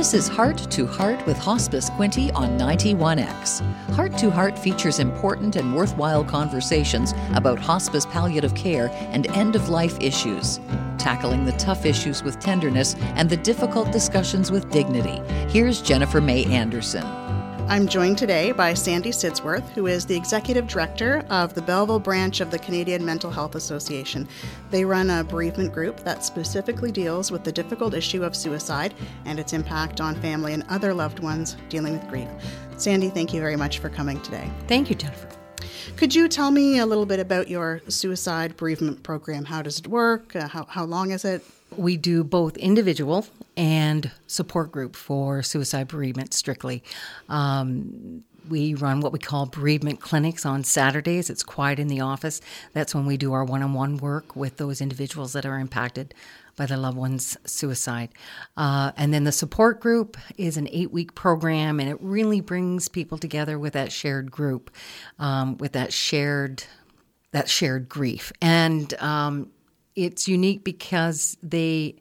This is Heart to Heart with Hospice Quinte on 91X. Heart to Heart features important and worthwhile conversations about hospice palliative care and end of life issues, tackling the tough issues with tenderness and the difficult discussions with dignity. Here's Jennifer May Anderson. I'm joined today by Sandy Sidsworth, who is the Executive Director of the Belleville branch of the Canadian Mental Health Association. They run a bereavement group that specifically deals with the difficult issue of suicide and its impact on family and other loved ones dealing with grief. Sandy, thank you very much for coming today. Thank you, Jennifer. Could you tell me a little bit about your suicide bereavement program? How does it work? Uh, how, how long is it? We do both individual and support group for suicide bereavement strictly. Um, we run what we call bereavement clinics on Saturdays. It's quiet in the office. That's when we do our one on one work with those individuals that are impacted by their loved one's suicide. Uh, and then the support group is an eight week program, and it really brings people together with that shared group, um, with that shared that shared grief. And um, it's unique because they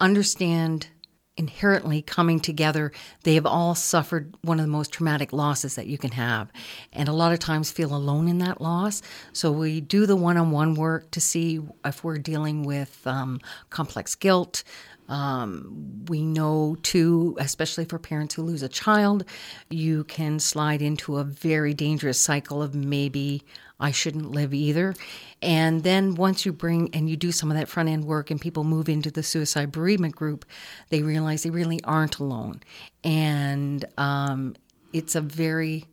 understand inherently coming together. They have all suffered one of the most traumatic losses that you can have, and a lot of times feel alone in that loss. So we do the one on one work to see if we're dealing with um, complex guilt. Um, we know too, especially for parents who lose a child, you can slide into a very dangerous cycle of maybe I shouldn't live either. And then once you bring and you do some of that front end work and people move into the suicide bereavement group, they realize they really aren't alone. And um, it's a very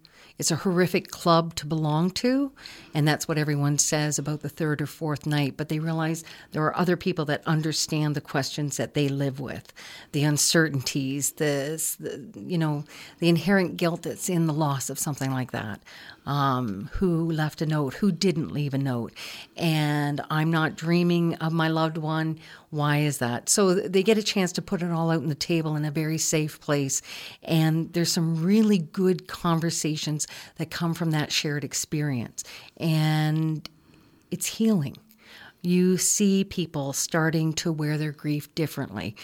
it's a horrific club to belong to, and that's what everyone says about the third or fourth night. But they realize there are other people that understand the questions that they live with, the uncertainties, the, the you know, the inherent guilt that's in the loss of something like that. Um, who left a note? Who didn't leave a note? And I'm not dreaming of my loved one. Why is that? So they get a chance to put it all out on the table in a very safe place. And there's some really good conversations that come from that shared experience. And it's healing. You see people starting to wear their grief differently.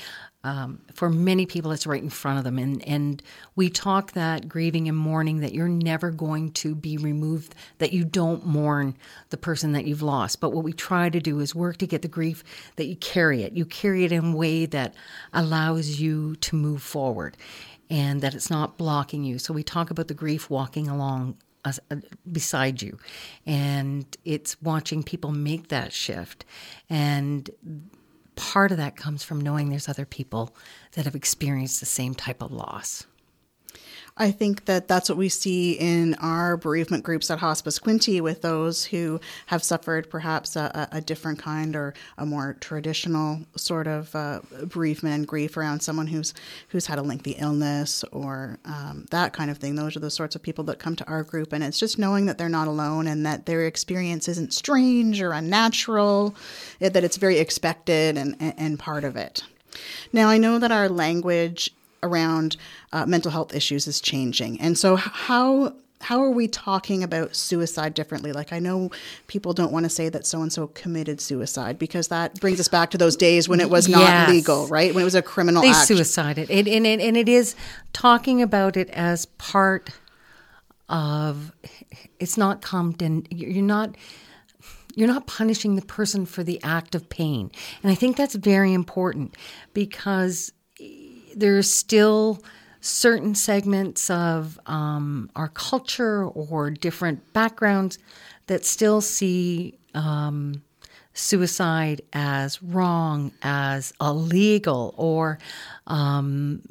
Um, for many people, it's right in front of them. And, and we talk that grieving and mourning that you're never going to be removed, that you don't mourn the person that you've lost. But what we try to do is work to get the grief that you carry it. You carry it in a way that allows you to move forward and that it's not blocking you. So we talk about the grief walking along Uh, beside you and it's watching people make that shift and part of that comes from knowing there's other people that have experienced the same type of loss. I think that that's what we see in our bereavement groups at Hospice Quinte with those who have suffered perhaps a, a different kind or a more traditional sort of uh, bereavement and grief around someone who's who's had a lengthy illness or um, that kind of thing. Those are the sorts of people that come to our group, and it's just knowing that they're not alone and that their experience isn't strange or unnatural, that it's very expected and, and part of it. Now, I know that our language around uh, mental health issues is changing. And so, how how are we talking about suicide differently? Like, I know people don't want to say that so and so committed suicide because that brings us back to those days when it was not yes. legal, right? When it was a criminal they act. suicided. It, and, it, and it is talking about it as part of it's not Compton. You're not you're not punishing the person for the act of pain. And I think that's very important because there's still certain segments of um, our culture or different backgrounds that still see um, suicide as wrong, as illegal, or um,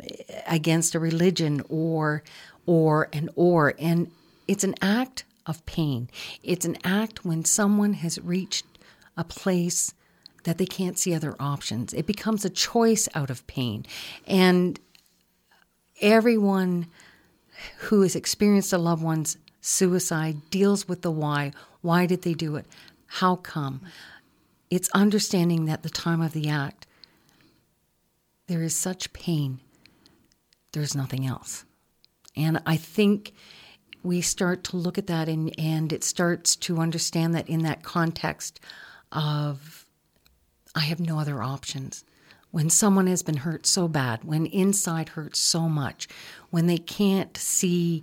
against a religion, or or and or, and it's an act of pain. It's an act when someone has reached a place that they can't see other options. It becomes a choice out of pain. And everyone who has experienced a loved one's suicide deals with the why. Why did they do it? How come? It's understanding that the time of the act, there is such pain, there's nothing else. And I think we start to look at that and, and it starts to understand that in that context of I have no other options. when someone has been hurt so bad, when inside hurts so much, when they can't see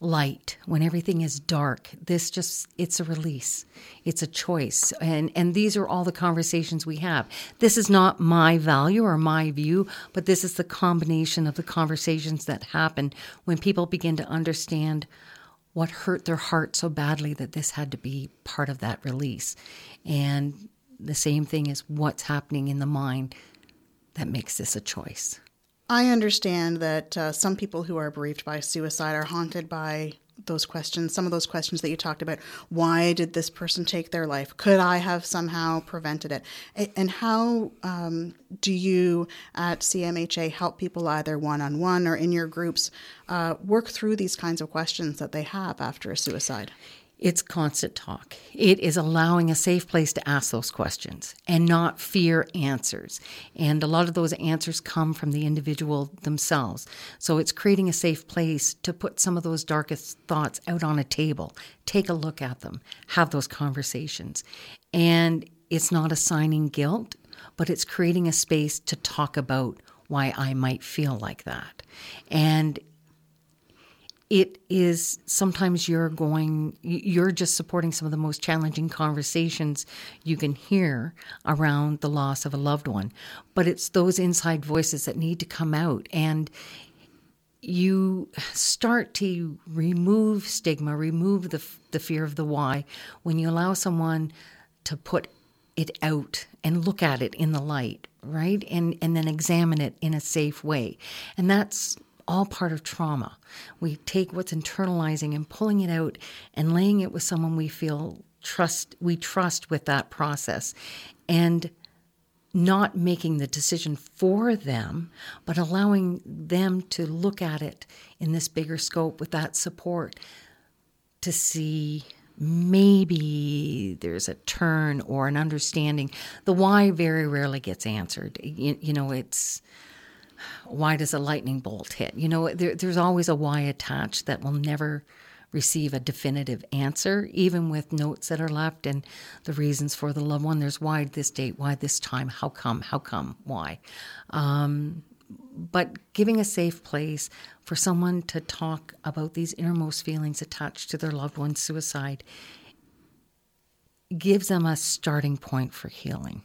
light, when everything is dark, this just it's a release. It's a choice. And and these are all the conversations we have. This is not my value or my view, but this is the combination of the conversations that happen when people begin to understand what hurt their heart so badly that this had to be part of that release. And the same thing as what's happening in the mind that makes this a choice. I understand that uh, some people who are bereaved by suicide are haunted by those questions, some of those questions that you talked about. Why did this person take their life? Could I have somehow prevented it? And how um, do you at CMHA help people either one on one or in your groups uh, work through these kinds of questions that they have after a suicide? It's constant talk. It is allowing a safe place to ask those questions and not fear answers. And a lot of those answers come from the individual themselves. So it's creating a safe place to put some of those darkest thoughts out on a table, take a look at them, have those conversations. And it's not assigning guilt, but it's creating a space to talk about why I might feel like that. And it is sometimes you're going you're just supporting some of the most challenging conversations you can hear around the loss of a loved one. But it's those inside voices that need to come out. And you start to remove stigma remove the the fear of the why when you allow someone to put it out and look at it in the light right? And and then examine it in a safe way. And that's all part of trauma. We take what's internalizing and pulling it out and laying it with someone we feel trust we trust with that process and not making the decision for them, but allowing them to look at it in this bigger scope with that support to see maybe there's a turn or an understanding. The why very rarely gets answered. You, you know, it's why does a lightning bolt hit? You know, there, there's always a why attached that will never receive a definitive answer, even with notes that are left and the reasons for the loved one. There's why this date, why this time, how come, how come, why. Um, but giving a safe place for someone to talk about these innermost feelings attached to their loved one's suicide gives them a starting point for healing.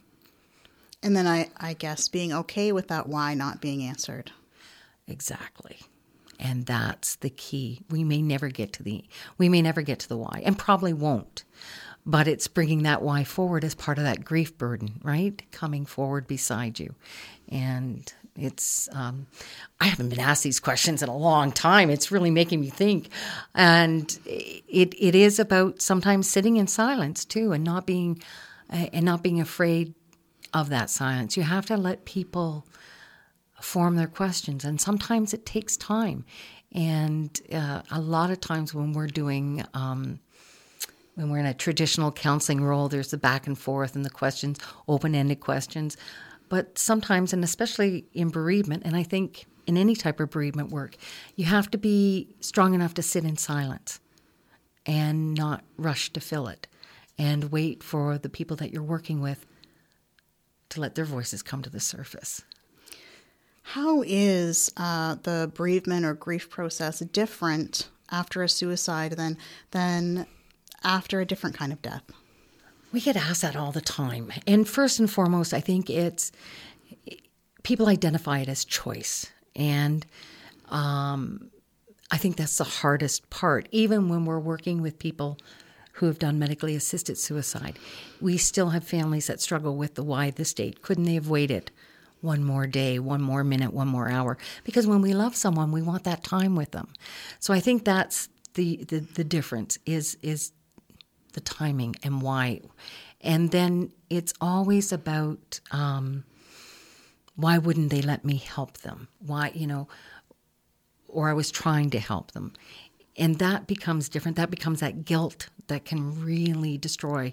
And then I, I guess being okay with that why not being answered. Exactly. And that's the key. We may never get to the we may never get to the why and probably won't. But it's bringing that why forward as part of that grief burden, right? Coming forward beside you. And it's um, I haven't been asked these questions in a long time. It's really making me think, and it it is about sometimes sitting in silence too, and not being and not being afraid of that silence. You have to let people form their questions, and sometimes it takes time. And uh, a lot of times when we're doing, um, when we're in a traditional counseling role, there's the back and forth and the questions, open ended questions. But sometimes, and especially in bereavement, and I think in any type of bereavement work, you have to be strong enough to sit in silence and not rush to fill it and wait for the people that you're working with to let their voices come to the surface. How is uh, the bereavement or grief process different after a suicide than than after a different kind of death? We get asked that all the time, and first and foremost, I think it's people identify it as choice, and um, I think that's the hardest part. Even when we're working with people who have done medically assisted suicide. We still have families that struggle with the why this date. Couldn't they have waited one more day, one more minute, one more hour? Because when we love someone, we want that time with them. So I think that's the the, the difference is is the timing and why. And then it's always about um, why wouldn't they let me help them? Why, you know, or I was trying to help them. And that becomes different. That becomes that guilt that can really destroy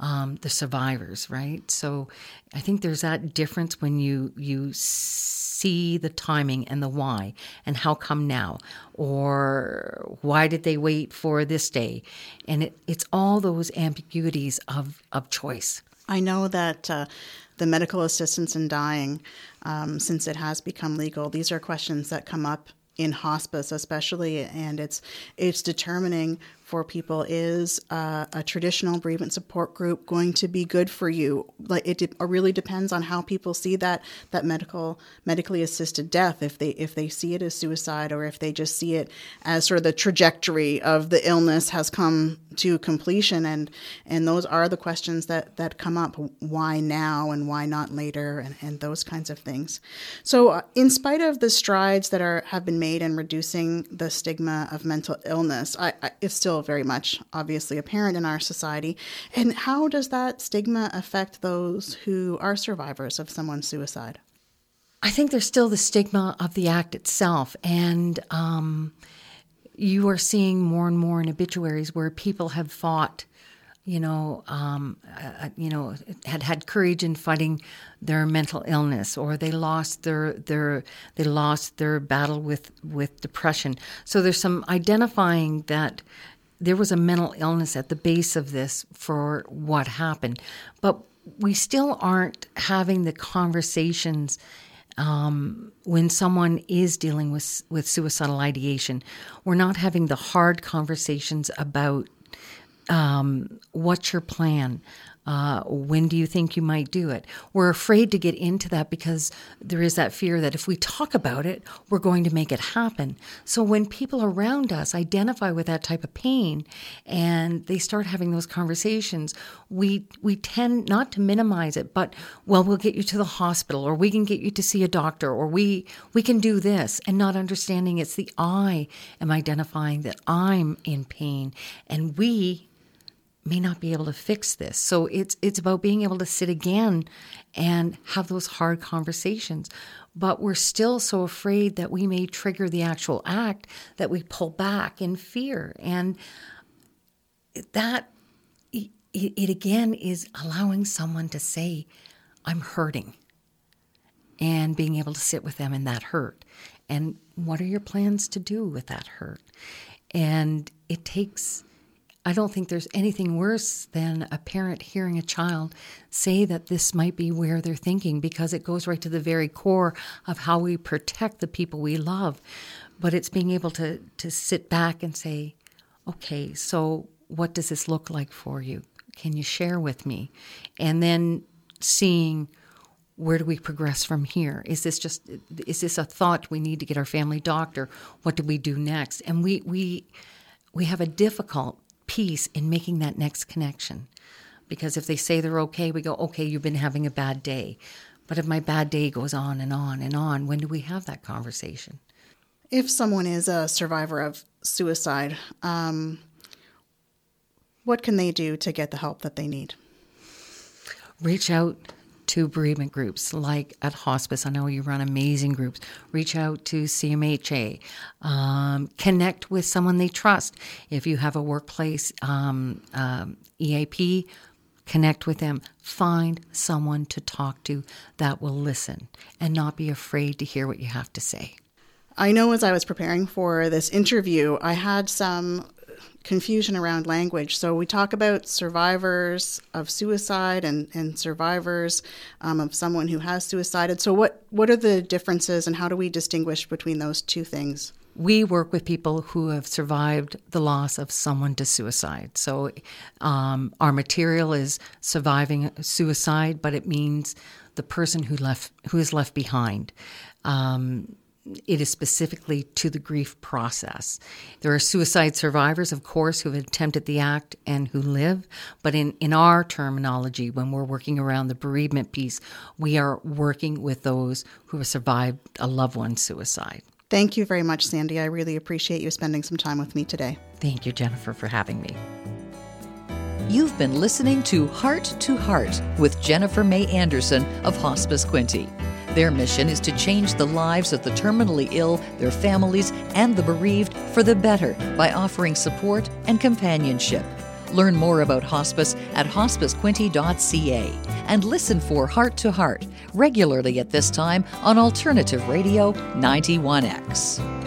um, the survivors, right? So I think there's that difference when you you see the timing and the why and how come now or why did they wait for this day, and it, it's all those ambiguities of of choice. I know that. Uh, the medical assistance in dying um, since it has become legal. These are questions that come up in hospice especially and it's it's determining for people is uh, a traditional bereavement support group going to be good for you. Like it, de- really depends on how people see that that medical medically assisted death. If they if they see it as suicide or if they just see it as sort of the trajectory of the illness has come to completion. And and those are the questions that that come up why now and why not later and, and those kinds of things. So uh, in spite of the strides that are have been made in reducing the stigma of mental illness I, I, it's still very much obviously apparent in our society. And how does that stigma affect those who are survivors of someone's suicide? I think there's still the stigma of the act itself. And um, you are seeing more and more in obituaries where people have fought, you know, um, uh, you know, had had courage in fighting their mental illness, or they lost their their they lost their battle with with depression. So there's some identifying that there was a mental illness at the base of this for what happened, but we still aren't having the conversations um, when someone is dealing with with suicidal ideation, we're not having the hard conversations about um, what's your plan, uh, when do you think you might do it? We're afraid to get into that because there is that fear that if we talk about it, we're going to make it happen. So when people around us identify with that type of pain and they start having those conversations, we we tend not to minimize it, but well, we'll get you to the hospital, or we can get you to see a doctor, or we we can do this, and not understanding it's the I am identifying that I'm in pain, and we may not be able to fix this. So it's it's about being able to sit again and have those hard conversations. But we're still so afraid that we may trigger the actual act that we pull back in fear. And that it, it again is allowing someone to say, I'm hurting. And being able to sit with them in that hurt. And what are your plans to do with that hurt? And it takes I don't think there's anything worse than a parent hearing a child say that this might be where they're thinking because it goes right to the very core of how we protect the people we love. But it's being able to, to sit back and say, okay, so what does this look like for you? Can you share with me? And then seeing where do we progress from here? Is this just is this a thought we need to get our family doctor? What do we do next? And we we we have a difficult peace in making that next connection. Because if they say they're okay, we go, okay, you've been having a bad day. But if my bad day goes on and on and on, when do we have that conversation? If someone is a survivor of suicide, um, what can they do to get the help that they need? Reach out to bereavement groups like at hospice. I know you run amazing groups. Reach out to CMHA. Um, connect with someone they trust. If you have a workplace um, um, EAP, connect with them. Find someone to talk to that will listen and not be afraid to hear what you have to say. I know as I was preparing for this interview, I had some confusion around language. So we talk about survivors of suicide and, and survivors um, of someone who has suicided. So what, what are the differences and how do we distinguish between those two things? we work with people who have survived the loss of someone to suicide. So, um, our material is surviving suicide, but it means the person who left who is left behind. Um, it is specifically to the grief process. There are suicide survivors, of course, who have attempted the act and who live, but in, in our terminology, when we're working around the bereavement piece, we are working with those who have survived a loved one's suicide. Thank you very much, Sandy. I really appreciate you spending some time with me today. Thank you, Jennifer, for having me. You've been listening to Heart to Heart with Jennifer May Anderson of Hospice Quinte. Their mission is to change the lives of the terminally ill, their families, and the bereaved for the better by offering support and companionship. Learn more about hospice at hospicequinte.ca and listen for Heart to Heart regularly at this time on Alternative Radio 91X.